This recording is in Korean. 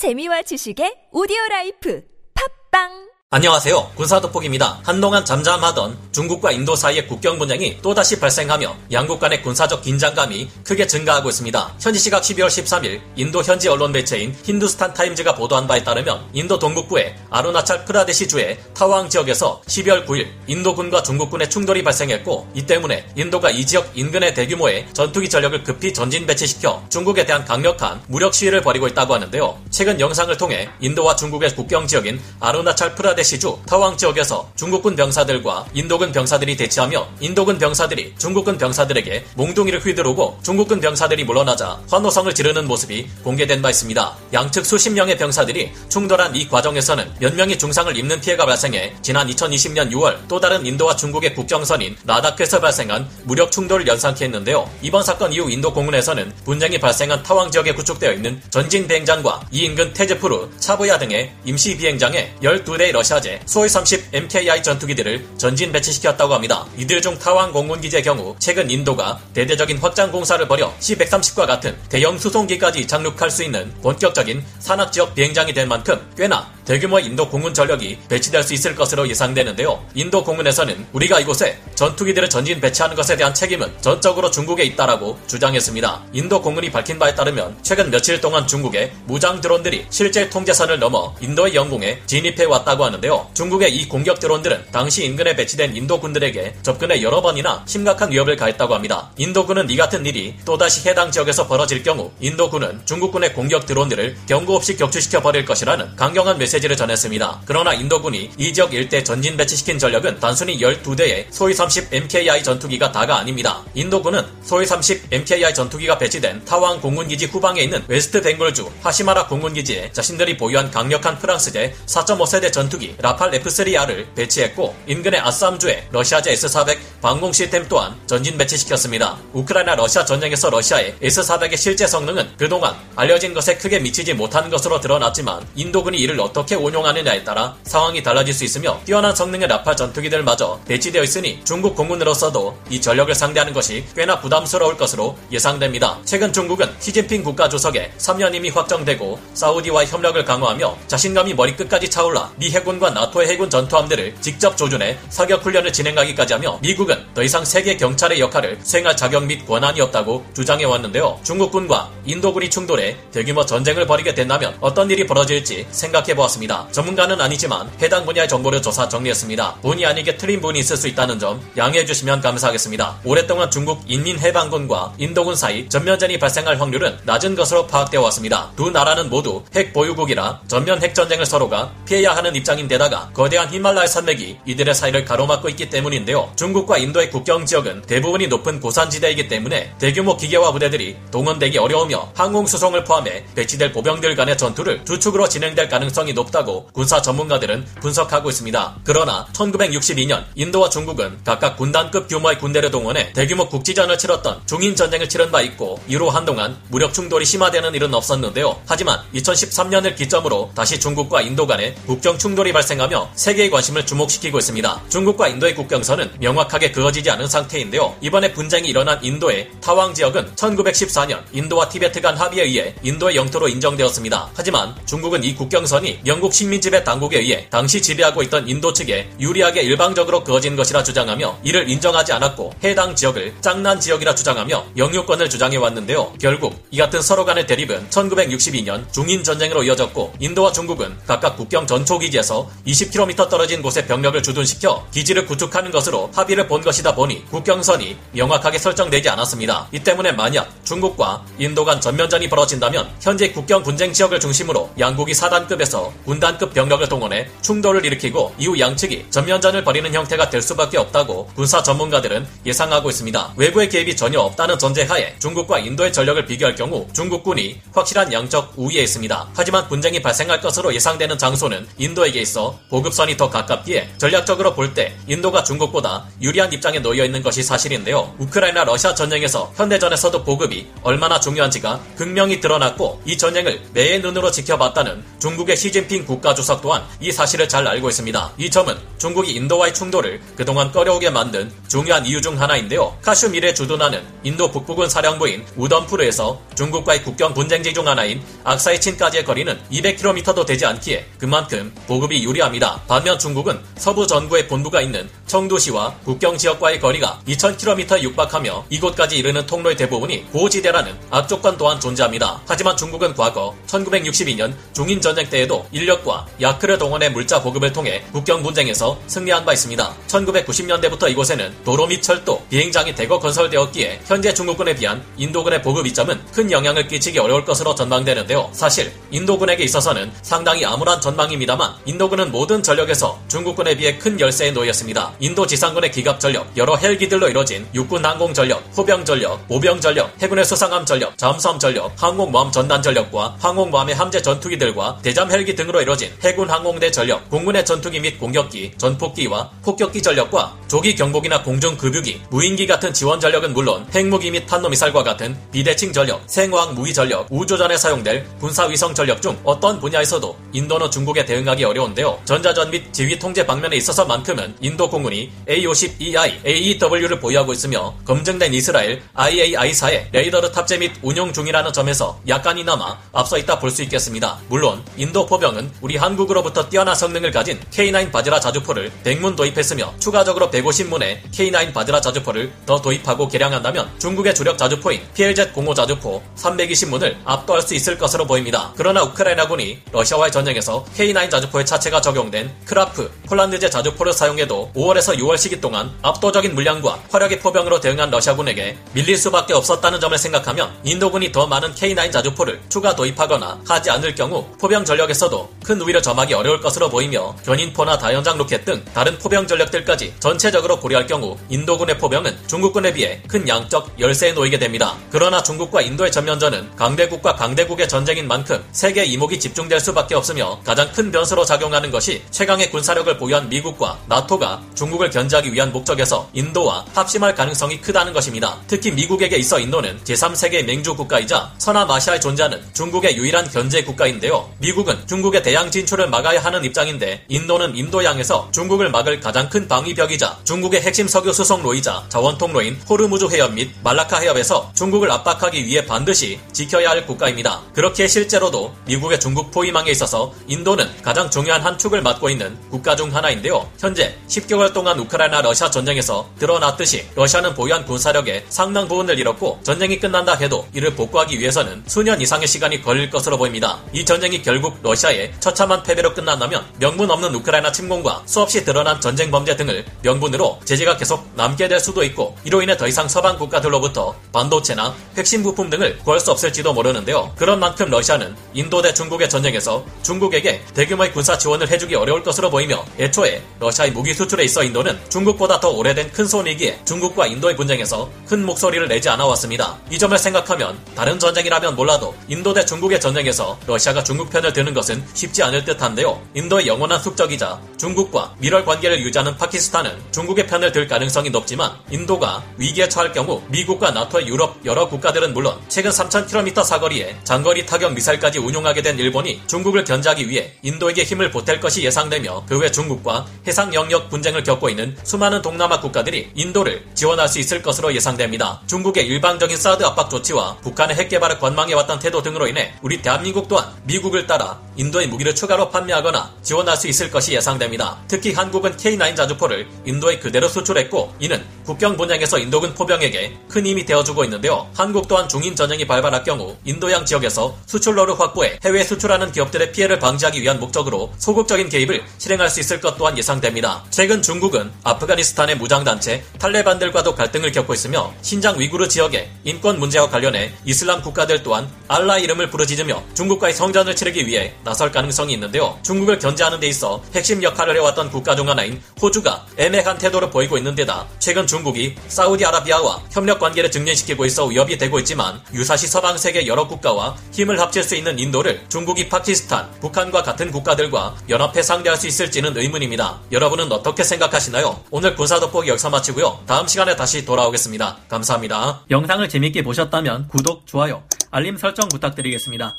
재미와 지식의 오디오 라이프. 팟빵 안녕하세요. 군사도폭입니다. 한동안 잠잠하던 중국과 인도 사이의 국경 분쟁이 또다시 발생하며 양국 간의 군사적 긴장감이 크게 증가하고 있습니다. 현지 시각 12월 13일 인도 현지 언론 매체인 힌두스탄 타임즈가 보도한 바에 따르면 인도 동북부의 아루나찰 프라데시 주의 타왕 지역에서 12월 9일 인도군과 중국군의 충돌이 발생했고 이 때문에 인도가 이 지역 인근의 대규모의 전투기 전력을 급히 전진 배치시켜 중국에 대한 강력한 무력 시위를 벌이고 있다고 하는데요. 최근 영상을 통해 인도와 중국의 국경 지역인 아루나찰 프라데시 방글라데시주 타왕 지역에서 중국군 병사들과 인도군 병사들이 대치하며 인도군 병사들이 중국군 병사들에게 몽둥이를 휘두르고 중국군 병사들이 물러나자 환호성을 지르는 모습이 공개된 바 있습니다. 양측 수십 명의 병사들이 충돌한 이 과정에서는 몇 명이 중상을 입는 피해가 발생해 지난 2020년 6월 또 다른 인도와 중국의 국경선인 라다크에서 발생한 무력 충돌을 연상케 했는데요. 이번 사건 이후 인도 공군에서는 분쟁이 발생한 타왕 지역에 구축되어 있는 전진 비행장과 이 인근 테즈푸르, 차부야 등의 임시 비행장에 12대의 러시아 러시아제 수호이 30 MKI 전투기들을 전진 배치시켰다고 합니다. 이들 중 타왕 공군기지의 경우 최근 인도가 대대적인 확장 공사를 벌여 C-130과 같은 대형 수송기까지 착륙할 수 있는 본격적인 산악지역 비행장이 된 만큼 꽤나 대규모 인도 공군 전력이 배치될 수 있을 것으로 예상되는데요. 인도 공군에서는 우리가 이곳에 전투기들을 전진 배치하는 것에 대한 책임은 전적으로 중국에 있다라고 주장했습니다. 인도 공군이 밝힌 바에 따르면 최근 며칠 동안 중국의 무장 드론들이 실제 통제선을 넘어 인도의 영공에 진입해 왔다고 하는데요. 중국의 이 공격 드론들은 당시 인근에 배치된 인도 군들에게 접근해 여러 번이나 심각한 위협을 가했다고 합니다. 인도군은 이 같은 일이 또다시 해당 지역에서 벌어질 경우 인도군은 중국군의 공격 드론들을 경고 없이 격추시켜 버릴 것이라는 강경한 메시지 메시지를 전했습니다. 그러나 인도군이 이 지역 일대 전진 배치시킨 전력은 단순히 12대의 수호이 30 MKI 전투기가 다가 아닙니다. 인도군은 수호이 30 MKI 전투기가 배치된 타왕 공군기지 후방에 있는 웨스트 벵골주 하시마라 공군기지에 자신들이 보유한 강력한 프랑스제 4.5세대 전투기 라팔 F3R을 배치했고 인근의 아쌈주에 러시아제 S400 방공 시스템 또한 전진 배치시켰습니다. 우크라이나 러시아 전쟁에서 러시아의 S400의 실제 성능은 그동안 알려진 것에 크게 미치지 못한 것으로 드러났지만 인도군이 이를 어떻게 어떻게 운용하느냐에 따라 상황이 달라질 수 있으며 뛰어난 성능의 라팔 전투기들마저 배치되어 있으니 중국 공군으로서도 이 전력을 상대하는 것이 꽤나 부담스러울 것으로 예상됩니다. 최근 중국은 시진핑 국가 주석의 3년 임이 확정되고 사우디와의 협력을 강화하며 자신감이 머리끝까지 차올라 미 해군과 나토의 해군 전투함들을 직접 조준해 사격 훈련을 진행하기까지 하며 미국은 더 이상 세계 경찰의 역할을 수행할 자격 및 권한이 없다고 주장해 왔는데요. 중국군과 인도군이 충돌해 대규모 전쟁을 벌이게 된다면 어떤 일이 벌어질지 생각해 보았습니다. 있습니다. 전문가는 아니지만 해당 분야의 정보를 조사 정리했습니다. 본의 아니게 틀린 부분이 있을 수 있다는 점 양해해 주시면 감사하겠습니다. 오랫동안 중국 인민해방군과 인도군 사이 전면전이 발생할 확률은 낮은 것으로 파악되어 왔습니다. 두 나라는 모두 핵 보유국이라 전면 핵전쟁을 서로가 피해야 하는 입장인데다가 거대한 히말라야 산맥이 이들의 사이를 가로막고 있기 때문인데요. 중국과 인도의 국경 지역은 대부분이 높은 고산지대이기 때문에 대규모 기계화 부대들이 동원되기 어려우며 항공 수송을 포함해 배치될 보병들 간의 전투를 주축으로 진행될 가능성이 높 높다고 군사 전문가들은 분석하고 있습니다. 그러나 1962년 인도와 중국은 각각 군단급 규모의 군대를 동원해 대규모 국지전을 치렀던 중인 전쟁을 치른 바 있고 이로 한동안 무력 충돌이 심화되는 일은 없었는데요. 하지만 2013년을 기점으로 다시 중국과 인도 간의 국경 충돌이 발생하며 세계의 관심을 주목시키고 있습니다. 중국과 인도의 국경선은 명확하게 그어지지 않은 상태인데요. 이번에 분쟁이 일어난 인도의 타왕 지역은 1914년 인도와 티베트 간 합의에 의해 인도의 영토로 인정되었습니다. 하지만 중국은 이 국경선이 영국 식민지배 당국에 의해 당시 지배하고 있던 인도 측에 유리하게 일방적으로 그어진 것이라 주장하며 이를 인정하지 않았고 해당 지역을 짱난 지역이라 주장하며 영유권을 주장해 왔는데요. 결국 이 같은 서로 간의 대립은 1962년 중인 전쟁으로 이어졌고 인도와 중국은 각각 국경 전초 기지에서 20km 떨어진 곳에 병력을 주둔시켜 기지를 구축하는 것으로 합의를 본 것이다 보니 국경선이 명확하게 설정되지 않았습니다. 이 때문에 만약 중국과 인도 간 전면전이 벌어진다면 현재 국경 분쟁 지역을 중심으로 양국이 사단급에서 군단급 병력을 동원해 충돌을 일으키고 이후 양측이 전면전을 벌이는 형태가 될 수밖에 없다고 군사 전문가들은 예상하고 있습니다. 외부의 개입이 전혀 없다는 전제하에 중국과 인도의 전력을 비교할 경우 중국군이 확실한 양적 우위에 있습니다. 하지만 분쟁이 발생할 것으로 예상되는 장소는 인도에게 있어 보급선이 더 가깝기에 전략적으로 볼 때 인도가 중국보다 유리한 입장에 놓여 있는 것이 사실인데요. 우크라이나 러시아 전쟁에서 현대전에서도 보급이 얼마나 중요한지가 극명히 드러났고 이 전쟁을 매의 눈으로 지켜봤다는 중국의 시진 시진핑 국가주석 또한 이 사실을 잘 알고 있습니다. 이 점은 중국이 인도와의 충돌을 그동안 꺼려오게 만든 중요한 이유 중 하나인데요. 카슈미르에 주둔하는 인도 북부군 사령부인 우덤푸르에서 중국과의 국경 분쟁지 중 하나인 악사이친까지의 거리는 200km도 되지 않기에 그만큼 보급이 유리합니다. 반면 중국은 서부 전구의 본부가 있는 청도시와 국경 지역과의 거리가 2000km에 육박하며 이곳까지 이르는 통로의 대부분이 고지대라는 악조건 또한 존재합니다. 하지만 중국은 과거 1962년 중인전쟁 때에도 인력과 야크를 동원해 물자 보급을 통해 국경 분쟁에서 승리한 바 있습니다. 1990년대부터 이곳에는 도로 및 철도, 비행장이 대거 건설되었기에 현재 중국군에 비한 인도군의 보급 이점은 큰 영향을 끼치기 어려울 것으로 전망되는데요. 사실 인도군에게 있어서는 상당히 암울한 전망입니다만 인도군은 모든 전력에서 중국군에 비해 큰 열세에 놓였습니다. 인도 지상군의 기갑 전력, 여러 헬기들로 이뤄진 육군 항공 전력, 포병 전력, 보병 전력, 해군의 수상함 전력, 잠수함 전력, 항공모함 전단 전력과 항공모함의 함재 전투기들과 대잠 헬기 등 으로 이뤄진 해군 항공대 전력, 공군의 전투기 및 공격기, 전폭기와 폭격기 전력과 조기 경보기나 공중 급유기, 무인기 같은 지원 전력은 물론 핵무기 및 탄도미사일과 같은 비대칭 전력, 생화학 무기 전력, 우주전에 사용될 군사 위성 전력 중 어떤 분야에서도 인도는 중국에 대응하기 어려운데요. 전자전 및 지휘 통제 방면에 있어서만큼은 인도 공군이 A-50EI, AEW를 보유하고 있으며 검증된 이스라엘 IAI사의 레이더를 탑재 및 운용 중이라는 점에서 약간이나마 앞서 있다 볼 수 있겠습니다. 물론 인도 포병은 우리 한국으로부터 뛰어난 성능을 가진 K9 바즈라 자주포를 100문 도입했으며 추가적으로 150문의 K9 바즈라 자주포를 더 도입하고 개량한다면 중국의 주력 자주포인 PLZ-05 자주포 320문을 압도할 수 있을 것으로 보입니다. 그러나 우크라이나군이 러시아와의 전쟁에서 K9 자주포의 차체가 적용된 크라프, 폴란드제 자주포를 사용해도 5월에서 6월 시기 동안 압도적인 물량과 화력의 포병으로 대응한 러시아군에게 밀릴 수밖에 없었다는 점을 생각하면 인도군이 더 많은 K9 자주포를 추가 도입하거나 하지 않을 경우 포병 전력에서도 큰 우위를 점하기 어려울 것으로 보이며 견인포나 다연장 로켓 등 다른 포병 전력들까지 전체적으로 고려할 경우 인도군의 포병은 중국군에 비해 큰 양적 열세에 놓이게 됩니다. 그러나 중국과 인도의 전면전은 강대국과 강대국의 전쟁인 만큼 세계 이목이 집중될 수밖에 없으며 가장 큰 변수로 작용하는 것이 최강의 군사력을 보유한 미국과 나토가 중국을 견제하기 위한 목적에서 인도와 합심할 가능성이 크다는 것입니다. 특히 미국에게 있어 인도는 제3세계 맹주 국가이자 서남아시아에 존재하는 중국의 유일한 견제 국가인데요. 미국은 중국 의 대양 진출을 막아야 하는 입장인데 인도는 인도양에서 중국을 막을 가장 큰 방위벽이자 중국의 핵심 석유 수송로이자 자원 통로인 호르무즈 해협 및 말라카 해협에서 중국을 압박하기 위해 반드시 지켜야 할 국가입니다. 그렇게 실제로도 미국의 중국 포위망에 있어서 인도는 가장 중요한 한 축을 맡고 있는 국가 중 하나인데요. 현재 10개월 동안 우크라이나 러시아 전쟁에서 드러났듯이 러시아는 보유한 군사력의 상당 부분을 잃었고 전쟁이 끝난다 해도 이를 복구하기 위해서는 수년 이상의 시간이 걸릴 것으로 보입니다. 이 전쟁이 결국 러시아의 처참한 패배로 끝난다면 명분 없는 우크라이나 침공과 수없이 드러난 전쟁 범죄 등을 명분으로 제재가 계속 남게 될 수도 있고 이로 인해 더 이상 서방 국가들로부터 반도체나 핵심 부품 등을 구할 수 없을지도 모르는데요. 그런 만큼 러시아는 인도 대 중국의 전쟁에서 중국에게 대규모의 군사 지원을 해주기 어려울 것으로 보이며 애초에 러시아의 무기 수출에 있어 인도는 중국보다 더 오래된 큰 손이기에 중국과 인도의 분쟁에서 큰 목소리를 내지 않아 왔습니다. 이 점을 생각하면 다른 전쟁이라면 몰라도 인도 대 중국의 전쟁에서 러시아가 중국 편을 드는 것은 쉽지 않을 듯한데요. 인도의 영원한 숙적이자 중국과 밀월 관계를 유지하는 파키스탄은 중국의 편을 들 가능성이 높지만 인도가 위기에 처할 경우 미국과 나토의 유럽 여러 국가들은 물론 최근 3,000km 사거리에 장거리 타격 미사일까지 운용하게 된 일본이 중국을 견제하기 위해 인도에게 힘을 보탤 것이 예상되며 그 외 중국과 해상 영역 분쟁을 겪고 있는 수많은 동남아 국가들이 인도를 지원할 수 있을 것으로 예상됩니다. 중국의 일방적인 사드 압박 조치와 북한의 핵 개발을 관망해왔던 태도 등으로 인해 우리 대한민국 또한 미국을 따라 인도 의 무기를 추가로 판매하거나 지원할 수 있을 것이 예상됩니다. 특히 한국은 K9 자주포를 인도에 그대로 수출했고 이는 국경 분쟁에서 인도군 포병에게 큰 힘이 되어주고 있는데요. 한국 또한 중인 전쟁이 발발할 경우 인도양 지역에서 수출로를 확보해 해외 수출하는 기업들의 피해를 방지하기 위한 목적으로 소극적인 개입을 실행할 수 있을 것 또한 예상됩니다. 최근 중국은 아프가니스탄의 무장단체 탈레반들과도 갈등을 겪고 있으며 신장 위구르 지역의 인권 문제와 관련해 이슬람 국가들 또한 알라 이름을 부르짖으며 중국과의 성전을 치르기 위해 나설 가능성이 있는데요. 중국을 견제하는 데 있어 핵심 역할을 해왔던 국가 중 하나인 호주가 애매한 태도를 보이고 있는 데다 최근 중국이 사우디아라비아와 협력 관계를 증진시키고 있어 위협이 되고 있지만 유사시 서방 세계 여러 국가와 힘을 합칠 수 있는 인도를 중국이 파키스탄, 북한과 같은 국가들과 연합해 상대할 수 있을지는 의문입니다. 여러분은 어떻게 생각하시나요? 오늘 군사 돋보기 여기서 마치고요. 다음 시간에 다시 돌아오겠습니다. 감사합니다. 영상을 재밌게 보셨다면 구독, 좋아요, 알림 설정 부탁드리겠습니다.